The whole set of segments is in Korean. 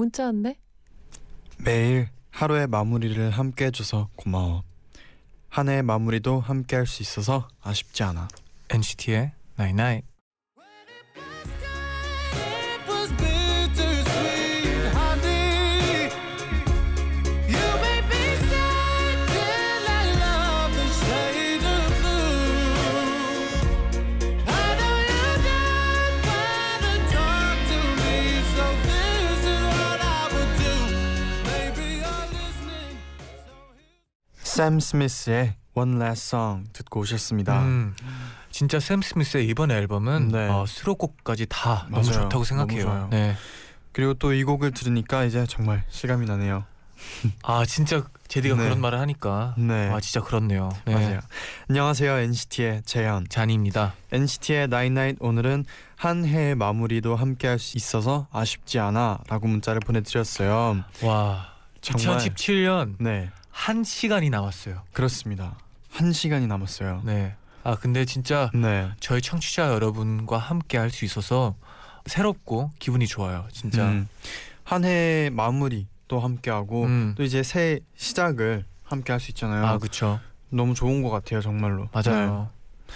문자 왔네. 매일 하루의 마무리를 함께 해줘서 고마워. 한 해의 마무리도 함께 할 수 있어서 아쉽지 않아. NCT의 Night Night. It 샘 스미스의 One Last Song 듣고 오셨습니다. 음, 진짜 샘 스미스의 이번 앨범은 네. 어, 수록곡까지 다 너무 맞아요. 좋다고 너무 생각해요. 좋아요. 네. 그리고 또 이 곡을 들으니까 이제 정말 실감이 나네요. 아 진짜 제디가 네. 그런 말을 하니까 네. 아 진짜 그렇네요. 네. 맞아요. 안녕하세요 NCT의 재현. 잔이입니다. NCT의 Night 오늘은 한 해의 마무리도 함께 할 수 있어서 아쉽지 않아라고 문자를 보내드렸어요. 와 정말 2017년 네 한 시간이 남았어요. 그렇습니다. 한 시간이 남았어요. 네. 아 근데 진짜 네. 저희 청취자 여러분과 함께 할 수 있어서 새롭고 기분이 좋아요. 진짜. 음, 한 해의 마무리 또 함께하고 음. 또 이제 새 시작을 함께 할 수 있잖아요. 아 그렇죠. 너무 좋은 것 같아요 정말로. 맞아요. 네.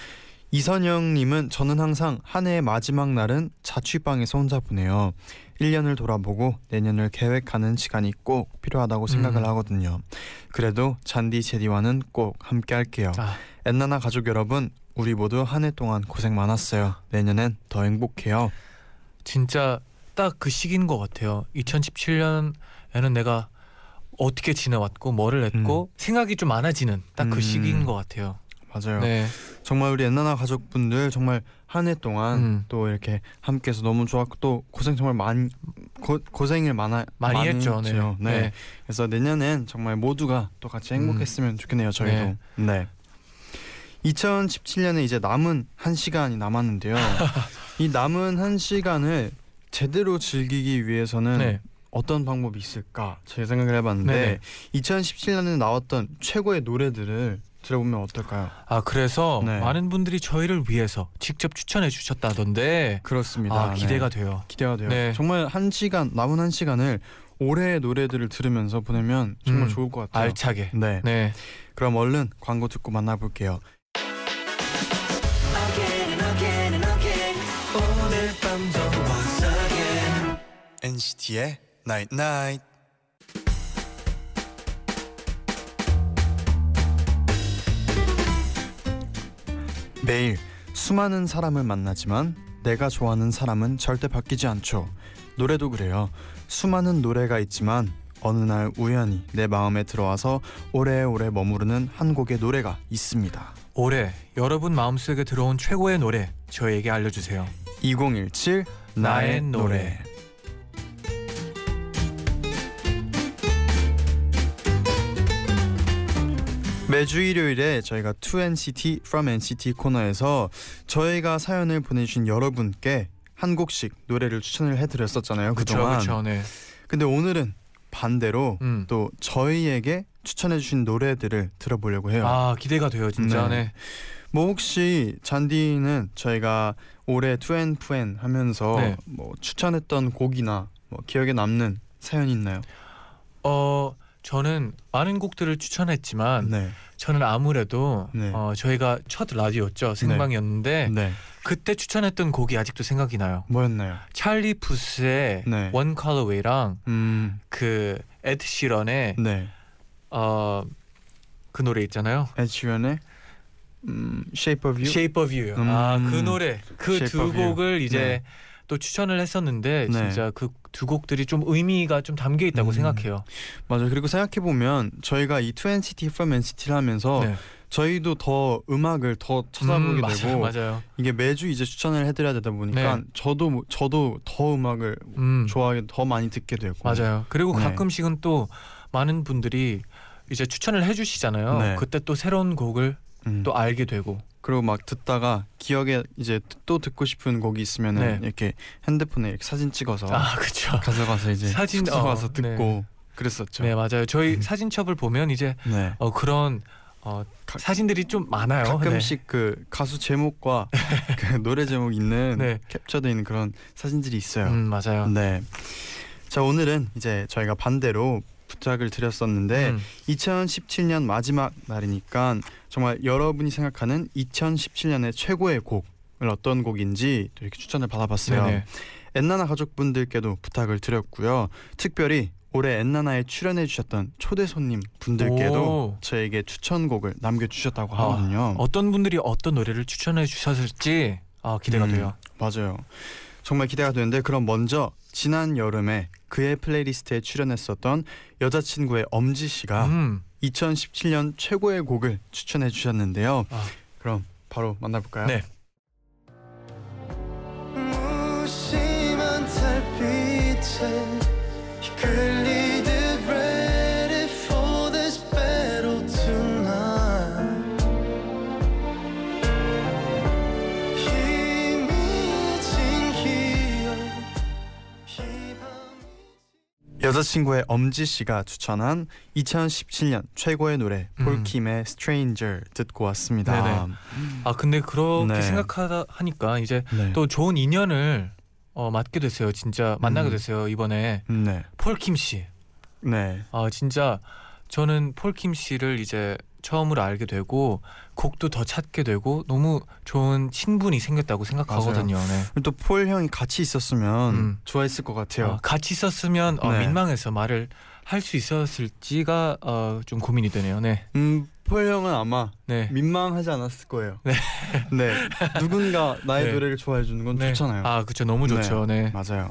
이선영님은 저는 항상 한 해의 마지막 날은 자취방에서 혼자 보내요. 1년을 돌아보고 내년을 계획하는 시간이 꼭 필요하다고 생각을 음. 하거든요. 그래도 잔디 제디와는 꼭 함께 할게요. 아, 엔나나 가족 여러분, 우리 모두 한 해 동안 고생 많았어요. 내년엔 더 행복해요. 진짜 딱 그 시기인 것 같아요. 2017년에는 내가 어떻게 지내왔고 뭐를 했고 생각이 좀 많아지는 딱그 음. 시기인 것 같아요. 맞아요. 네. 정말 우리 엔나나 가족분들 정말 한 해 동안 음. 또 이렇게 함께해서 너무 좋았고 또 고생 정말 많이 고, 고생을 많아 많이 했죠. 네. 했죠. 네. 네. 그래서 내년엔 정말 모두가 또 같이 행복했으면 좋겠네요. 저희도. 네. 2017년에 이제 남은 한 시간이 남았는데요. 이 남은 한 시간을 제대로 즐기기 위해서는 네. 어떤 방법이 있을까 제가 생각을 해봤는데 네네. 2017년에 나왔던 최고의 노래들을 들어보면 어떨까요? 아 그래서 네. 많은 분들이 저희를 위해서 직접 추천해 주셨다던데 그렇습니다. 아 기대가 네. 돼요. 기대가 돼요. 네. 정말 한 시간 남은 한 시간을 올해의 노래들을 들으면서 보내면 정말 음, 좋을 것 같아요. 알차게. 네. 네. 그럼 얼른 광고 듣고 만나볼게요. NCT의 Night Night. 매일 수많은 사람을 만나지만 내가 좋아하는 사람은 절대 바뀌지 않죠. 노래도 그래요. 수많은 노래가 있지만 어느 날 우연히 내 마음에 들어와서 오래오래 머무르는 한 곡의 노래가 있습니다. 올해 여러분 마음속에 들어온 최고의 노래 저에게 알려주세요. 2017 나의 나의 노래. 매주 일요일에 저희가 2NCT from NCT 코너에서 저희가 사연을 보내주신 여러분께 한 곡씩 노래를 추천을 해드렸었잖아요 그렇죠, 그동안. 그렇죠. 네. 근데 오늘은 반대로 음. 또 저희에게 추천해주신 노래들을 들어보려고 해요. 아 기대가 돼요, 진짜. 네. 네. 뭐 혹시 잔디는 저희가 올해 2N2N 하면서 네. 뭐 추천했던 곡이나 뭐 기억에 남는 사연이 있나요? 어 저는 많은 곡들을 추천했지만 네. 저는 아무래도 네. 어, 저희가 첫 라디오였죠 생방이었는데 네. 그때 추천했던 곡이 아직도 생각이 나요. 뭐였나요? 찰리 푸스의 네. One Call Away랑 음. 그 에드 시런의 네. 어 그 노래 있잖아요. 에드 시런의 음, Shape of You. Shape of You요. 음. 아 그 노래 그 두 You. 곡을 이제 네. 또 추천을 했었는데 네. 진짜 그 두 곡들이 좀 의미가 좀 담겨 있다고 음. 생각해요. 맞아. 그리고 생각해 보면 저희가 이 2NCT from NCT를 하면서 네. 저희도 더 음악을 더 찾아보게 음, 맞아요, 되고 맞아요. 이게 매주 이제 추천을 해드려야 되다 보니까 네. 저도 뭐- 저도 더 음악을 음, 좋아하게 더 많이 듣게 되고 맞아요. 그리고 네. 가끔씩은 또 많은 분들이 이제 추천을 해주시잖아요. 네. 그때 또 새로운 곡을 음. 또 알게 되고. 그리고 막 듣다가 기억에 이제 또 듣고 싶은 곡이 있으면은 네. 이렇게 핸드폰에 이렇게 사진 찍어서 아 그렇죠. 가져가서 이제 사진, 어, 가서 듣고 그랬었죠. 네 맞아요. 저희 음. 사진첩을 보면 이제 네. 어, 그런 어, 가- 사진들이 좀 많아요. 가끔씩 그 가수 제목과 그 노래 제목 있는 네. 캡처돼 있는 그런 사진들이 네. 있어요. 음 맞아요. 네. 자 오늘은 이제 저희가 반대로 부탁을 드렸었는데 음, 2017년 마지막 날이니까 정말 여러분이 생각하는 2017년의 최고의 곡을 어떤 곡인지 또 이렇게 추천을 받아봤어요. 네네. 엔나나 가족분들께도 부탁을 드렸고요. 특별히 올해 엔나나에 출연해 주셨던 초대 손님 분들께도 오. 저에게 추천곡을 남겨 주셨다고 아, 하거든요. 어떤 분들이 어떤 노래를 추천해 주셨을지 아, 기대가 음, 돼요. 맞아요. 정말 기대가 되는데 그럼 먼저 지난 여름에 그의 플레이리스트에 출연했었던 여자친구의 엄지 씨가 음, 2017년 최고의 곡을 추천해 주셨는데요. 아. 그럼 바로 만나볼까요? 네. 여자친구의 엄지 씨가 추천한 2017년 최고의 노래 음. 폴킴의 Stranger 듣고 왔습니다. 네네. 아 근데 그렇게 네. 생각하다 하니까 이제 네. 또 좋은 인연을 어, 맞게 됐어요. 진짜 만나게 음. 됐어요. 이번에 네. 폴킴 씨. 네. 아 진짜 저는 폴킴 씨를 이제 처음으로 알게 되고 곡도 더 찾게 되고 너무 좋은 친분이 생겼다고 생각하거든요. 네. 또폴 형이 같이 있었으면 음. 좋아했을 것 같아요. 아, 같이 있었으면 어, 네. 민망해서 말을 할 수 있었을지가 어, 좀 고민이 되네요. 네. 음, 폴 형은 아마 네. 민망하지 않았을 거예요. 네. 네. 누군가 나의 네. 노래를 좋아해 주는 건 네. 좋잖아요. 아 그렇죠. 너무 좋죠. 네. 맞아요.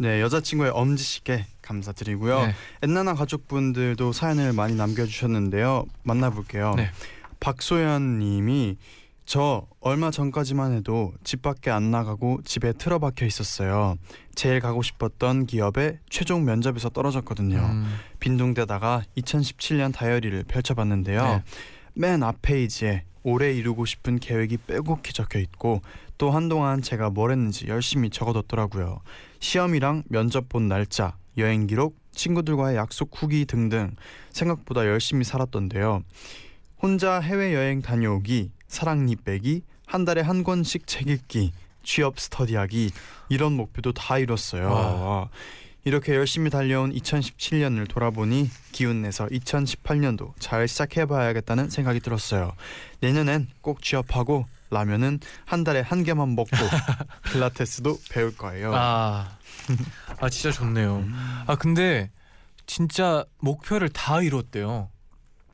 네, 여자친구의 엄지 씨께 감사드리고요. 네. 엔나나 가족분들도 사연을 많이 남겨주셨는데요. 만나볼게요. 네. 박소연님이 저 얼마 전까지만 해도 집 밖에 안 나가고 집에 틀어박혀 있었어요. 제일 가고 싶었던 기업에 최종 면접에서 떨어졌거든요. 음, 빈둥대다가 2017년 다이어리를 펼쳐봤는데요. 네. 맨 앞 페이지에 올해 이루고 싶은 계획이 빼곡히 적혀 있고 또 한동안 제가 뭘 했는지 열심히 적어뒀더라고요. 시험이랑 면접 본 날짜, 여행 기록, 친구들과의 약속 후기 등등 생각보다 열심히 살았던데요. 혼자 해외 여행 다녀오기, 사랑니 빼기, 한 달에 한 권씩 책 읽기, 취업 스터디하기 이런 목표도 다 이뤘어요. 와. 와. 이렇게 열심히 달려온 2017년을 돌아보니 기운 내서 2018년도 잘 시작해봐야겠다는 생각이 들었어요. 내년엔 꼭 취업하고 라면은 한 달에 한 개만 먹고 필라테스도 배울 거예요. 아, 아 진짜 좋네요. 음. 아 근데 진짜 목표를 다 이뤘대요.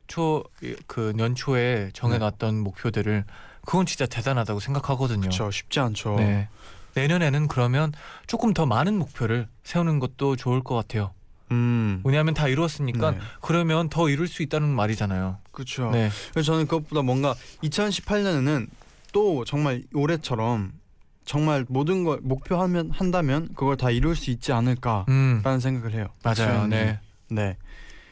초 그 연초에 정해놨던 목표들을 그건 진짜 대단하다고 생각하거든요. 그렇죠, 쉽지 않죠. 네. 내년에는 그러면 조금 더 많은 목표를 세우는 것도 좋을 것 같아요. 음, 왜냐하면 다 이루었으니까 네. 그러면 더 이룰 수 있다는 말이잖아요. 그렇죠. 네, 그래서 저는 그것보다 뭔가 2018년에는 또 정말 올해처럼 정말 모든 걸 목표하면 한다면 그걸 다 이룰 수 있지 않을까라는 음 생각을 해요. 맞아요. 네, 네.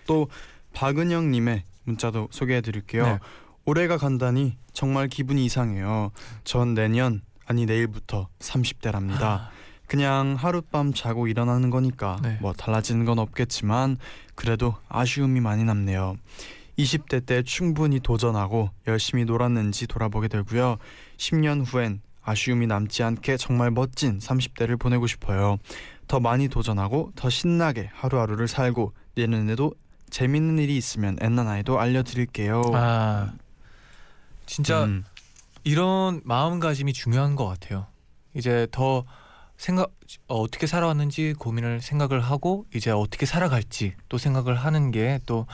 또 박은영 님의 문자도 소개해 드릴게요. 네. 올해가 간다니 정말 기분이 이상해요. 전 내년 아니 내일부터 30대랍니다. 아, 그냥 하룻밤 자고 일어나는 거니까 네. 뭐 달라지는 건 없겠지만 그래도 아쉬움이 많이 남네요. 20대 때 충분히 도전하고 열심히 놀았는지 돌아보게 되고요. 10년 후엔 아쉬움이 남지 않게 정말 멋진 30대를 보내고 싶어요. 더 많이 도전하고 더 신나게 하루하루를 살고 내년에도 재밌는 일이 있으면 엔나나에도 알려드릴게요. 아 진짜 음, 이런 마음가짐이 중요한 것 같아요. 이제 더 생각 어, 어떻게 살아왔는지 고민을 생각을 하고 이제 어떻게 살아갈지 또 생각을 하는 게 또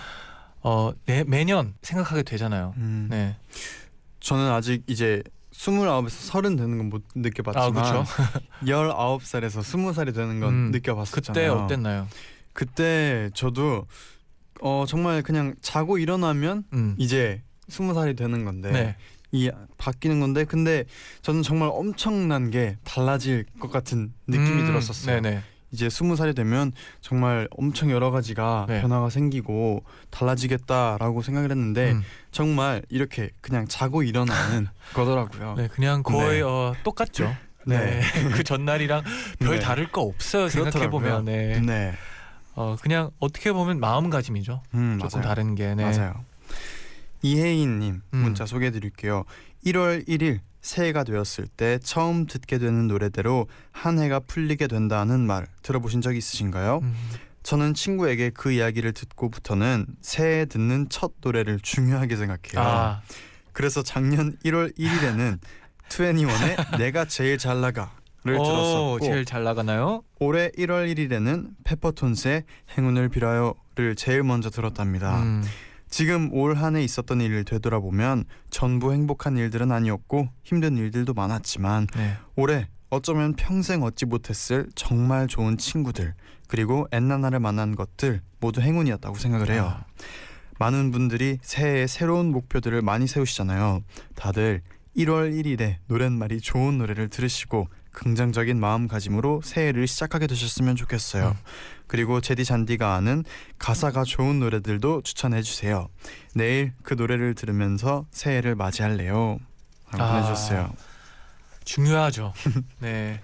어, 내, 매년 생각하게 되잖아요. 음. 네. 저는 아직 이제 29에서 30 되는 건 못 느껴봤지만 아 그렇죠. 19살에서 20살이 되는 건 음, 느껴봤었잖아요. 그때 어땠나요? 그때 저도 어 정말 그냥 자고 일어나면 음. 이제 스무 살이 되는 건데 네. 이 바뀌는 건데 근데 저는 정말 엄청난 게 달라질 것 같은 느낌이 음, 들었었어요. 네네. 이제 스무 살이 되면 정말 엄청 여러 가지가 네. 변화가 생기고 달라지겠다라고 생각을 했는데 음. 정말 이렇게 그냥 자고 일어나는 거더라고요. 네, 그냥 거의 네. 어, 똑같죠. 네. 네. 그 전날이랑 별 네. 다를 거 없어요. 생각해 보면. 네. 네. 어, 그냥 어떻게 보면 마음가짐이죠. 음, 조금 맞아요. 다른 게. 네. 맞아요. 이혜인님 음. 문자 소개해드릴게요. 1월 1일 새해가 되었을 때 처음 듣게 되는 노래대로 한 해가 풀리게 된다는 말 들어보신 적 있으신가요? 음. 저는 친구에게 그 이야기를 듣고부터는 새해 듣는 첫 노래를 중요하게 생각해요. 아, 그래서 작년 1월 1일에는 2NE1의 내가 제일 잘 나가를 오, 들었었고 제일 잘 나가나요? 올해 1월 1일에는 페퍼톤스의 행운을 빌어요를 제일 먼저 들었답니다. 음. 지금 올 한 해 있었던 일을 되돌아보면 전부 행복한 일들은 아니었고 힘든 일들도 많았지만 네. 올해 어쩌면 평생 얻지 못했을 정말 좋은 친구들 그리고 엔나나를 만난 것들 모두 행운이었다고 생각을 해요. 아. 많은 분들이 새해에 새로운 목표들을 많이 세우시잖아요. 다들 1월 1일에 노랫말이 좋은 노래를 들으시고 긍정적인 마음가짐으로 새해를 시작하게 되셨으면 좋겠어요. 음. 그리고 제디 잔디가 아는 가사가 좋은 노래들도 추천해 주세요. 내일 그 노래를 들으면서 새해를 맞이할래요. 아. 보내주셨어요. 중요하죠. 네.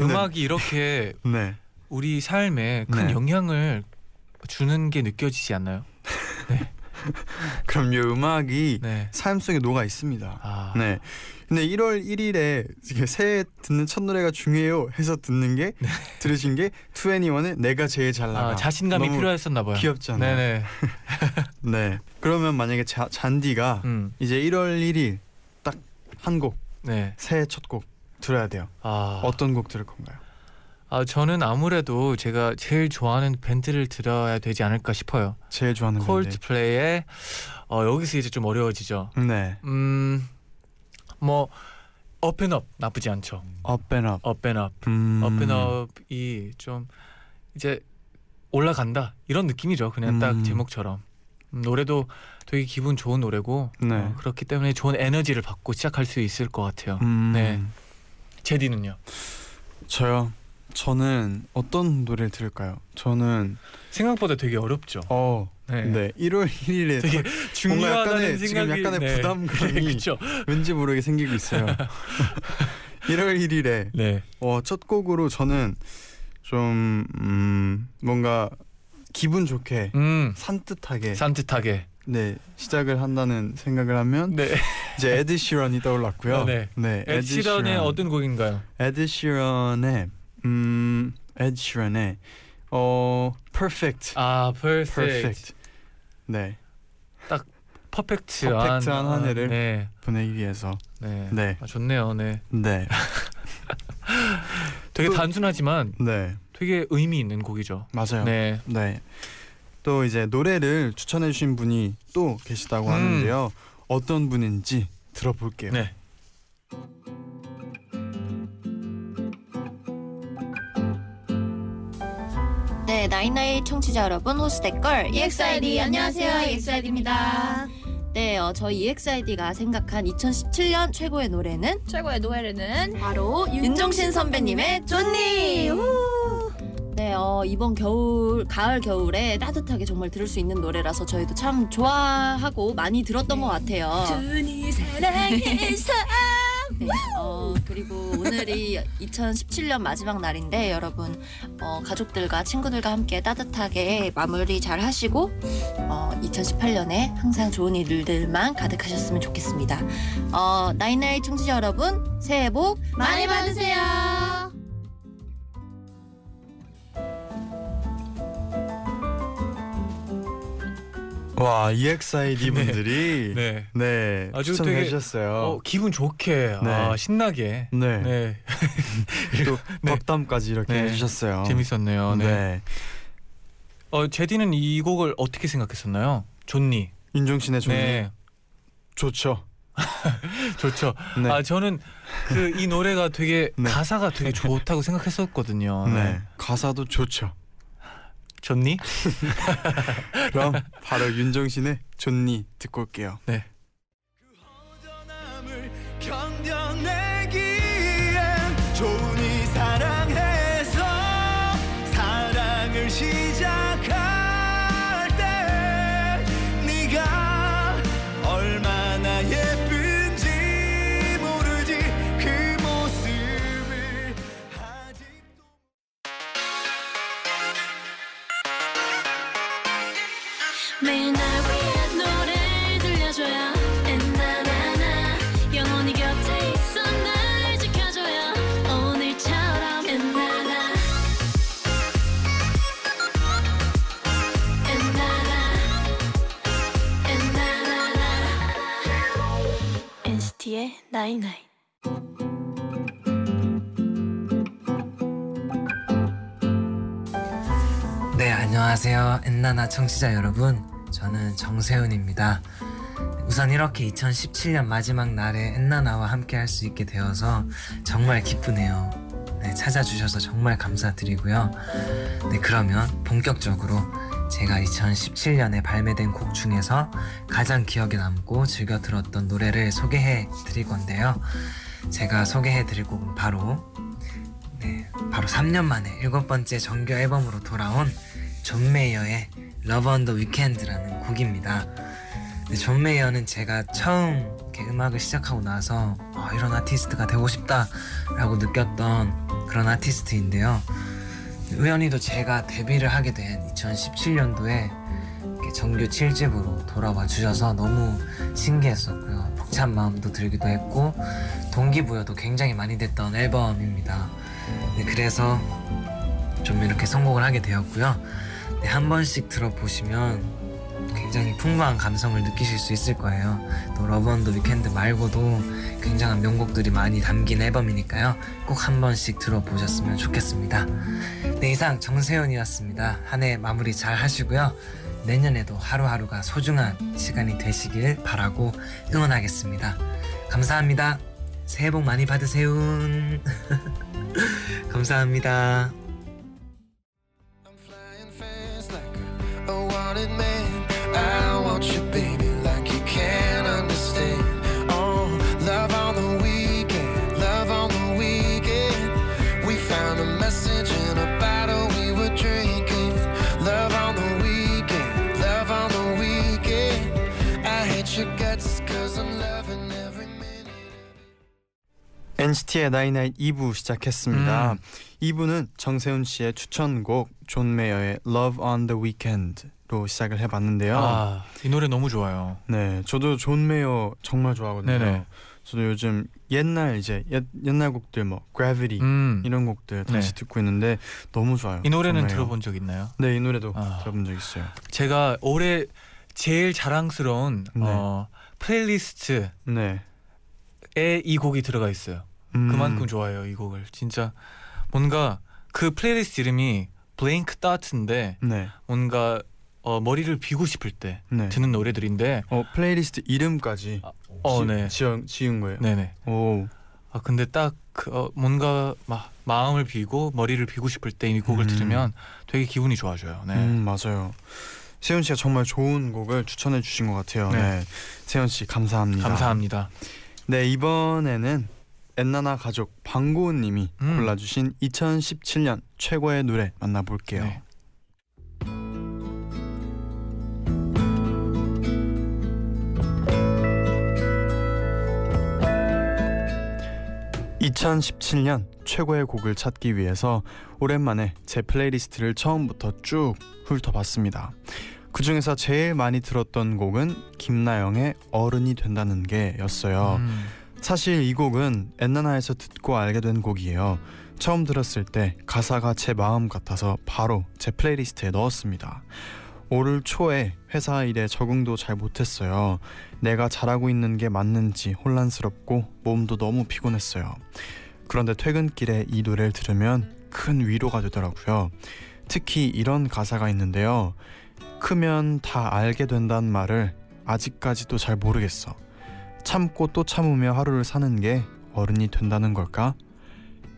음악이 이렇게 네. 우리 삶에 큰 네. 영향을 주는 게 느껴지지 않나요? 그럼 이 음악이 네. 삶 속에 녹아 있습니다. 아. 네. 근데 1월 1일에 이게 새해 듣는 첫 노래가 중요해요 해서 듣는 게 들으신 게 2NE1의 내가 제일 잘 나가. 네. 아, 자신감이 필요했었나 봐요. 귀엽잖아요. 네네. 네. 그러면 만약에 자, 잔디가 음. 이제 1월 1일 딱 한 곡 네. 새해 첫 곡 들어야 돼요. 아. 어떤 곡 들을 건가요? 아 저는 아무래도 제가 제일 좋아하는 밴드를 들어야 되지 않을까 싶어요. 제일 좋아하는. 콜드플레이의 어 여기서 이제 좀 어려워지죠. 네. 음 뭐 업앤업 나쁘지 않죠. Up. 업앤업. 음. 업앤업이 좀 이제 올라간다 이런 느낌이죠. 그냥 딱 음. 제목처럼 음, 노래도 되게 기분 좋은 노래고 네. 어, 그렇기 때문에 좋은 에너지를 받고 시작할 수 있을 것 같아요. 음. 네. 제디는요? 저요. 저는 어떤 노래를 들을까요? 저는 생각보다 되게 어렵죠. 어, 네. 네. 1월 1일에 되게 중요하다는 약간의- 지금 생각이 약간의 네. 부담감이 그렇죠. 왠지 모르게 생기고 있어요. 1월 1일에 네. 어, 첫 곡으로 저는 좀 음, 뭔가 기분 좋게 음. 산뜻하게 산뜻하게. 네 시작을 한다는 생각을 하면 네. 이제 에드 시런이 떠올랐고요. 아, 네. 네, ed 시런의 시런. 어떤 곡인가요? 에드 시런의 음 에드 시런의 어 perfect 아, perfect. perfect 네 퍼펙트한 퍼펙트한 한 해를. 네. 보내기 위해서 네. 네. 아, 좋네요. 네. 네 되게 또- 단순하지만 네, 되게 의미 있는 곡이죠. 맞아요. 네. 네. 또 이제 노래를 추천해 주신 분이 또 계시다고 음. 하는데요. 어떤 분인지 들어볼게요. 네. 네, 나인나이 청취자 여러분, 호스 댓글 EXID 안녕하세요 EXID입니다. 네, 어, 저희 EXID가 생각한 2017년 최고의 노래는 최고의 노래는 바로 윤종신 선배님의 존니. 우! 네, 어, 이번 겨울, 가을 겨울에 따뜻하게 정말 들을 수 있는 노래라서 저희도 참 좋아하고 많이 들었던 것 같아요. 존니 사랑해서 네, 어, 그리고 오늘이 2017년 마지막 날인데 여러분 어, 가족들과 친구들과 함께 따뜻하게 마무리 잘 하시고 어, 2018년에 항상 좋은 일들만 가득하셨으면 좋겠습니다. 어, 나인나이 청취자 여러분 새해 복 많이 받으세요. 와 EXID 분들이 네, 네. 아주 되게, 주셨어요. 어, 기분 좋게 네. 아, 신나게 네. 네. 또 네. 덕담까지 이렇게 네. 해주셨어요. 재밌었네요. 네. 네. 어, 제디는 이 곡을 어떻게 생각했었나요? 존니. 윤종신의 존니 네. 좋죠. 좋죠. 네. 아 저는 그 이 노래가 되게 네. 가사가 되게 좋다고 생각했었거든요. 네. 가사도 좋죠. 좋니? 그럼 바로 윤종신의 존니 듣고 올게요. 네. 나잇나잇 네, 안녕하세요. 엔나나 청취자 여러분. 저는 정세훈입니다. 우선 이렇게 2017년 마지막 날에 엔나나와 함께 할 수 있게 되어서 정말 기쁘네요. 네, 찾아주셔서 정말 감사드리고요. 네, 그러면 본격적으로 제가 2017년에 발매된 곡 중에서 가장 기억에 남고 즐겨 들었던 노래를 소개해 드릴 건데요. 제가 소개해 드릴 곡은 바로 네, 바로 3년 만에 일곱 번째 정규 앨범으로 돌아온 존 메이어의 Love on the Weekend라는 곡입니다. 네, 존 메이어는 제가 처음 음악을 시작하고 나서 아, 이런 아티스트가 되고 싶다라고 느꼈던 그런 아티스트인데요. 우연히도 제가 데뷔를 하게 된 2017년도에 정규 7집으로 돌아와 주셔서 너무 신기했었고요. 벅찬 마음도 들기도 했고 동기부여도 굉장히 많이 됐던 앨범입니다. 네, 그래서 좀 이렇게 선곡을 하게 되었고요. 네, 한 번씩 들어보시면 굉장히 풍부한 감성을 느끼실 수 있을 거예요. 또 러브 언더 위켄드 말고도 굉장한 명곡들이 많이 담긴 앨범이니까요. 꼭 한 번씩 들어보셨으면 좋겠습니다. 네, 이상 정세현이었습니다. 한 해 마무리 잘 하시고요. 내년에도 하루하루가 소중한 시간이 되시길 바라고 응원하겠습니다. 감사합니다. 새해 복 많이 받으세요. 감사합니다. Want you, baby, like you can't understand. Oh, love on the weekend, love on the weekend. We found a message in a bottle we were drinking. Love on the weekend, love on the weekend. I hate your guts, cause I'm loving every minute. NCT의 나이나잇 2부 시작했습니다. 음. 2부는 정세훈 씨의 추천곡 존 메이어의 Love on the Weekend 로 시작을 해봤는데요. 아, 이 노래 너무 좋아요. 네, 저도 존 메이어 정말 좋아하거든요. 네네. 저도 요즘 옛날 이제 옛, 옛날 곡들 뭐 Gravity 음, 이런 곡들 다시 네. 듣고 있는데 너무 좋아요. 이 노래는. 들어본 적 있나요? 네, 이 노래도 아. 들어본 적 있어요. 제가 올해 제일 자랑스러운 네. 어, 플레이리스트에 네. 이 곡이 들어가 있어요. 음, 그만큼 좋아해요 이 곡을. 진짜 뭔가 그 플레이리스트 이름이 블랭크 따트인데 네, 뭔가 어, 머리를 비고 싶을 때 네. 듣는 노래들인데 어 플레이리스트 이름까지 어, 지, 네. 지은, 지은 거예요. 네네. 오, 아 근데 딱 그, 어, 뭔가 막 마음을 비고 머리를 비고 싶을 때 이 곡을 음. 들으면 되게 기분이 좋아져요. 네. 음 맞아요. 세훈 씨가 정말 좋은 곡을 추천해 주신 것 같아요. 네. 네. 세훈 씨 감사합니다. 감사합니다. 네 이번에는 엔나나 가족 방고은 님이 음. 골라주신 2017년 최고의 노래 만나볼게요. 네. 2017년 최고의 곡을 찾기 위해서 오랜만에 제 플레이리스트를 처음부터 쭉 훑어봤습니다. 그 중에서 제일 많이 들었던 곡은 김나영의 어른이 된다는 게였어요. 음, 사실 이 곡은 엔나나에서 듣고 알게 된 곡이에요. 처음 들었을 때 가사가 제 마음 같아서 바로 제 플레이리스트에 넣었습니다. 올 초에 회사 일에 적응도 잘 못했어요. 내가 잘하고 있는 게 맞는지 혼란스럽고 몸도 너무 피곤했어요. 그런데 퇴근길에 이 노래를 들으면 큰 위로가 되더라고요. 특히 이런 가사가 있는데요. 크면 다 알게 된다는 말을 아직까지도 잘 모르겠어. 참고 또 참으며 하루를 사는 게 어른이 된다는 걸까?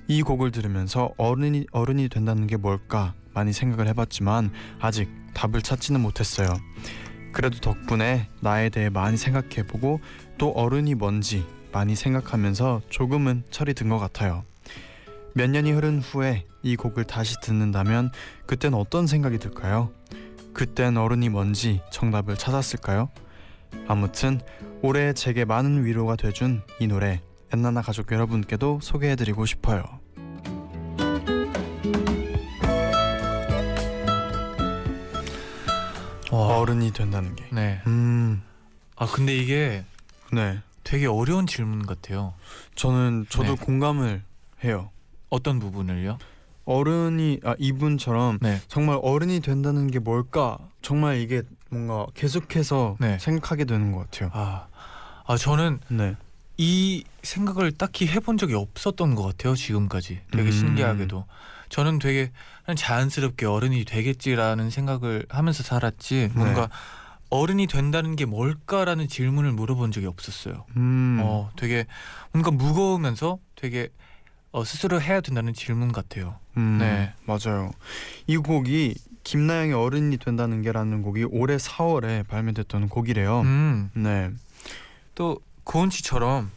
이 곡을 들으면서 어른이 어른이 된다는 게 뭘까 많이 생각을 해봤지만 아직 답을 찾지는 못했어요. 그래도 덕분에 나에 대해 많이 생각해보고 또 어른이 뭔지 많이 생각하면서 조금은 철이 든 것 같아요. 몇 년이 흐른 후에 이 곡을 다시 듣는다면 그땐 어떤 생각이 들까요? 그땐 어른이 뭔지 정답을 찾았을까요? 아무튼 올해 제게 많은 위로가 돼준 이 노래 엔나나 가족 여러분께도 소개해드리고 싶어요. 어른이 된다는 게. 네. 음, 아 근데 이게 네. 되게 어려운 질문 같아요. 저는 저도 네. 공감을 해요. 어떤 부분을요? 어른이 아 이분처럼 네. 정말 어른이 된다는 게 뭘까? 정말 이게 뭔가 계속해서 네. 생각하게 되는 것 같아요. 아, 아 저는 네. 이 생각을 딱히 해본 적이 없었던 것 같아요 지금까지 되게 음. 신기하게도 저는 되게 자연스럽게 어른이 되겠지라는 생각을 하면서 살았지 뭔가 어른이 된다는 게 뭘까라는 질문을 물어본 적이 없었어요 음. 어 되게 뭔가 무거우면서 되게 어, 스스로 해야 된다는 질문 같아요 음, 네. 맞아요. 이 곡이 김나영의 어른이 된다는 게라는 곡이 올해 4월에 발매됐던 곡이래요. 음, 네. 또 고은 씨처럼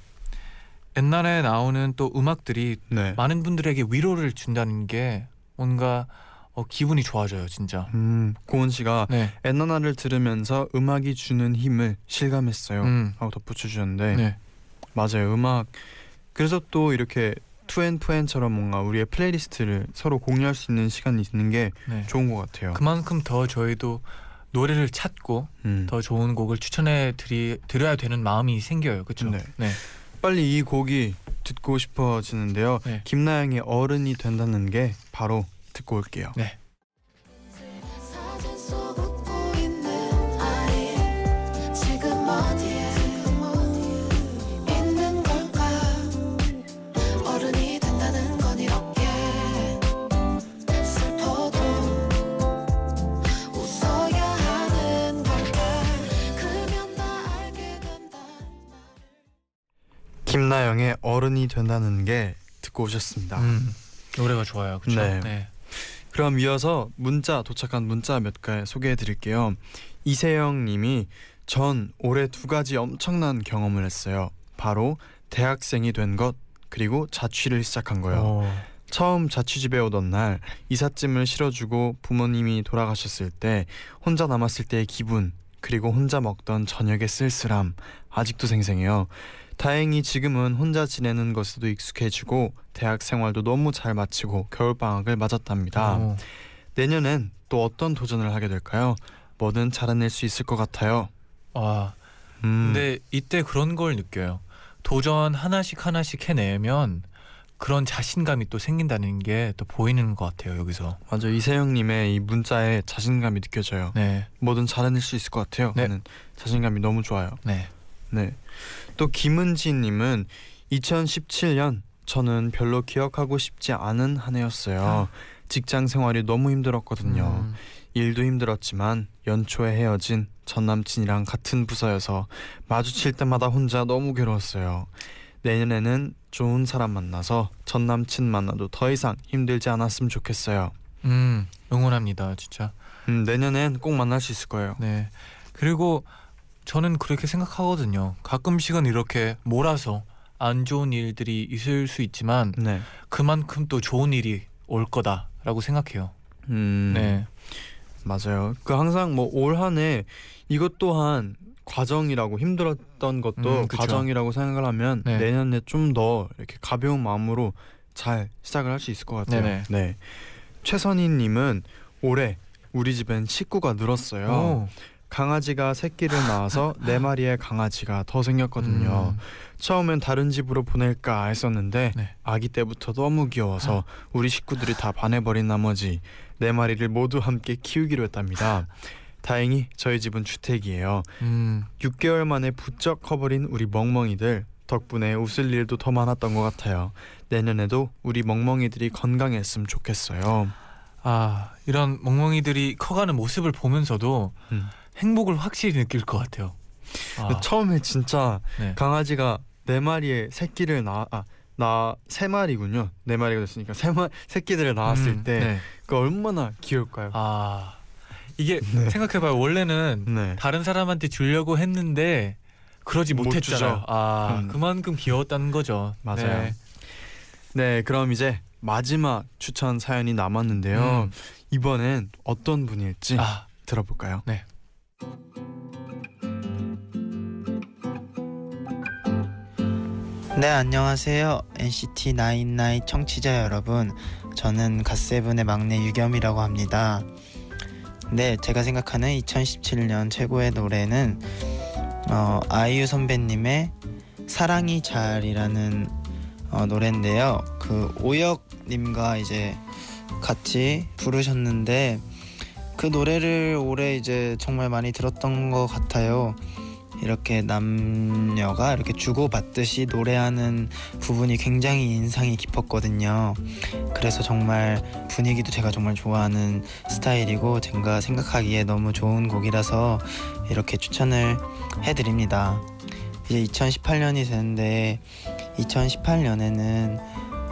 옛날에 나오는 또 음악들이 네. 많은 분들에게 위로를 준다는 게 뭔가 어, 기분이 좋아져요 진짜 음, 고은 씨가 네. 엔나나를 들으면서 음악이 주는 힘을 실감했어요. 음. 하고 덧붙여 주셨는데 네. 맞아요. 음악 그래서 또 이렇게 투앤투앤처럼 뭔가 우리의 플레이리스트를 서로 공유할 수 있는 시간이 있는 게 네. 좋은 것 같아요. 그만큼 더 저희도 노래를 찾고 음. 더 좋은 곡을 추천해 드리 드려야 되는 마음이 생겨요. 그렇죠? 네. 네. 빨리 이 곡이 듣고 싶어지는데요. 네. 김나영의 어른이 된다는 게 바로 듣고 올게요. 네. 김나영의 어른이 된다는 게 듣고 오셨습니다. 음, 노래가 좋아요. 그렇죠? 네. 네. 그럼 이어서 문자 도착한 문자 몇 개 소개해 드릴게요. 이세영 님이 전 올해 두 가지 엄청난 경험을 했어요. 바로 대학생이 된 것 그리고 자취를 시작한 거요. 어, 처음 자취집에 오던 날 이삿짐을 실어주고 부모님이 돌아가셨을 때 혼자 남았을 때의 기분 그리고 혼자 먹던 저녁의 쓸쓸함 아직도 생생해요. 다행히 지금은 혼자 지내는 것에도 익숙해지고 대학 생활도 너무 잘 마치고 겨울 방학을 맞았답니다. 어. 내년엔 또 어떤 도전을 하게 될까요? 뭐든 잘해낼 수 있을 것 같아요. 아, 음, 근데 이때 그런 걸 느껴요. 도전 하나씩 하나씩 해내면 그런 자신감이 또 생긴다는 게 또 보이는 것 같아요. 여기서. 맞아 이세영님의 이 문자에 자신감이 느껴져요. 네. 뭐든 잘해낼 수 있을 것 같아요. 네. 자신감이 너무 좋아요. 네. 네. 또 김은지님은 2017년 저는 별로 기억하고 싶지 않은 한 해였어요. 직장 생활이 너무 힘들었거든요. 음, 일도 힘들었지만 연초에 헤어진 전 남친이랑 같은 부서여서 마주칠 때마다 혼자 너무 괴로웠어요. 내년에는 좋은 사람 만나서 전 남친 만나도 더 이상 힘들지 않았으면 좋겠어요. 음, 응원합니다. 진짜. 음, 내년엔 꼭 만날 수 있을 거예요. 네. 그리고 저는 그렇게 생각하거든요. 가끔씩은 이렇게 몰아서 안 좋은 일들이 있을 수 있지만 네. 그만큼 또 좋은 일이 올 거다라고 생각해요. 음, 네. 맞아요. 그 항상 뭐 올 한해 이것 또한 과정이라고 힘들었던 것도 음. 과정이라고 생각을 하면 네. 내년에 좀 더 이렇게 가벼운 마음으로 잘 시작을 할 수 있을 것 같아요. 네네. 네. 최선희님은 올해 우리 집엔 식구가 늘었어요. 오. 강아지가 새끼를 낳아서 네 마리의 강아지가 더 생겼거든요. 음, 처음엔 다른 집으로 보낼까 했었는데 네. 아기 때부터 너무 귀여워서 우리 식구들이 다 반해버린 나머지 네 마리를 모두 함께 키우기로 했답니다. 다행히 저희 집은 주택이에요. 음, 6개월 만에 부쩍 커버린 우리 멍멍이들 덕분에 웃을 일도 더 많았던 것 같아요. 내년에도 우리 멍멍이들이 건강했으면 좋겠어요. 아 이런 멍멍이들이 커가는 모습을 보면서도 음. 행복을 확실히 느낄 것 같아요. 아, 처음에 진짜 네. 강아지가 네 마리의 새끼를 낳아 아, 나세 마리군요. 네 마리가 됐으니까 세 마, 새끼들을 낳았을 음, 때 네. 그 얼마나 귀여울까요? 아 이게 네. 생각해봐요. 원래는 네. 다른 사람한테 주려고 했는데 그러지 못 못했잖아요. 아 음. 그만큼 귀여웠다는 거죠. 맞아요. 네. 네, 그럼 이제 마지막 추천 사연이 남았는데요. 음. 이번엔 어떤 분일지 아 들어볼까요? 네. 네 안녕하세요. NCT 99 청취자 여러분. 저는 갓세븐의 막내 유겸이라고 합니다. 네, 제가 생각하는 2017년 최고의 노래는 어, 아이유 선배님의 사랑이 잘이라는 어, 노래인데요. 그 오혁님과 이제 같이 부르셨는데 그 노래를 올해 이제 정말 많이 들었던 것 같아요. 이렇게 남녀가 이렇게 주고받듯이 노래하는 부분이 굉장히 인상이 깊었거든요. 그래서 정말 분위기도 제가 정말 좋아하는 스타일이고 제가 생각하기에 너무 좋은 곡이라서 이렇게 추천을 해드립니다. 이제 2018년이 되는데 2018년에는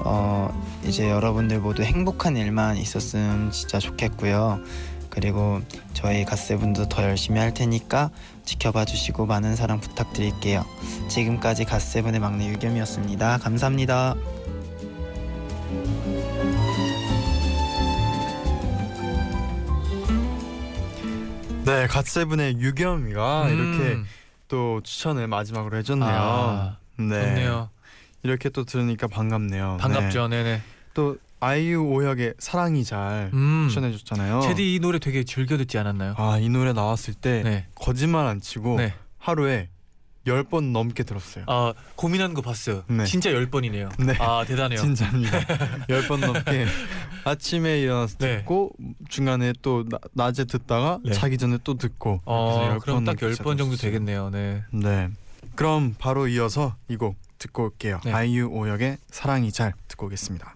어 이제 여러분들 모두 행복한 일만 있었으면 진짜 좋겠고요. 그리고 저희 갓세븐도 더 열심히 할 테니까 지켜봐 주시고 많은 사랑 부탁드릴게요. 지금까지 갓세븐의 막내 유겸이었습니다. 감사합니다. 네, 갓세븐의 유겸이가 음, 이렇게 또 추천을 마지막으로 해줬네요. 아, 네, 좋네요. 이렇게 또 들으니까 반갑네요. 반갑죠. 네. 네또 아이유 오혁의 사랑이 잘 음. 추천해 줬잖아요. 제디 이 노래 되게 즐겨 듣지 않았나요? 아, 이 노래 나왔을 때 네. 거짓말 안 치고 네. 하루에 열번 넘게 들었어요. 아 고민하는 거 봤어요. 네. 진짜 열 번이네요. 네. 아 대단해요. 진짜입니다. 열번 넘게 아침에 일어나서 네. 듣고 중간에 또 나, 낮에 듣다가 네. 자기 전에 또 듣고 어 그럼 번딱 넘게 열번 정도 들었어요. 되겠네요. 네. 네. 그럼 바로 이어서 이 곡 듣고 올게요. 네. 아이유 오혁의 사랑이 잘 듣고 오겠습니다.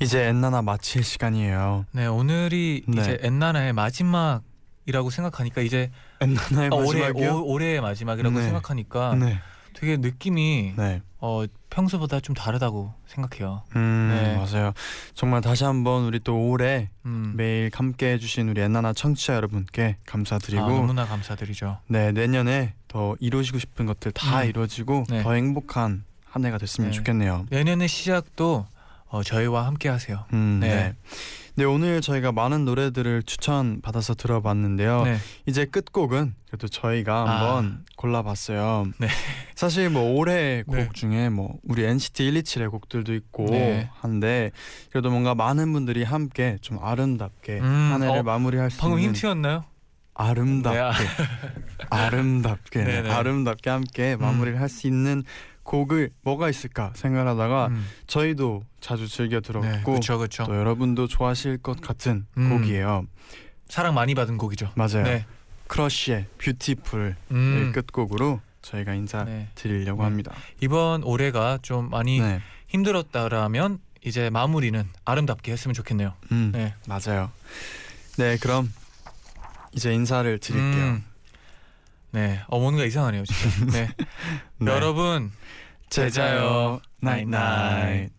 이제 엔나나 마칠 시간이에요. 네 오늘이 네. 이제 엔나나의 마지막 이라고 생각하니까 이제 엔나나의 어, 올해 마지막이요? 오, 올해의 마지막이라고 네. 생각하니까 네. 되게 느낌이 네. 어 평소보다 좀 다르다고 생각해요. 음, 네. 맞아요. 정말 다시 한번 우리 또 올해 음. 매일 함께 해주신 우리 엔나나 청취자 여러분께 감사드리고 아, 너무나 감사드리죠. 네 내년에 더 이루시고 싶은 것들 다 음. 이루어지고 네. 더 행복한 한 해가 됐으면 네. 좋겠네요. 내년의 시작도 어, 저희와 함께 하세요. 음, 네. 네. 네 오늘 저희가 많은 노래들을 추천 받아서 들어봤는데요. 네. 이제 끝곡은 그래도 저희가 아. 한번 골라봤어요. 네. 사실 뭐 올해 곡 네. 중에 뭐 우리 NCT 127의 곡들도 있고 네. 한데 그래도 뭔가 많은 분들이 함께 좀 아름답게 음, 한 해를 어, 마무리할 수 방금 있는 힌트였나요? 아름답게 네, 아. 아름답게 네. 아름답게 함께 마무리를 할수 있는 곡을 뭐가 있을까 생각하다가 음. 저희도 자주 즐겨 네, 들었고 그렇죠, 그렇죠. 또 여러분도 좋아하실 것 같은 음. 곡이에요. 사랑 많이 받은 곡이죠. 맞아요. 네. 크러쉬의 뷰티풀을 음. 끝곡으로 저희가 인사 네. 드리려고 네. 합니다. 이번 올해가 좀 많이 네. 힘들었다라면 이제 마무리는 아름답게 했으면 좋겠네요. 음, 네. 맞아요. 네, 그럼 이제 인사를 드릴게요. 음. 네. 어 뭔가 이상하네요, 진짜. 네. 네. 여러분 제자요 나잇나잇.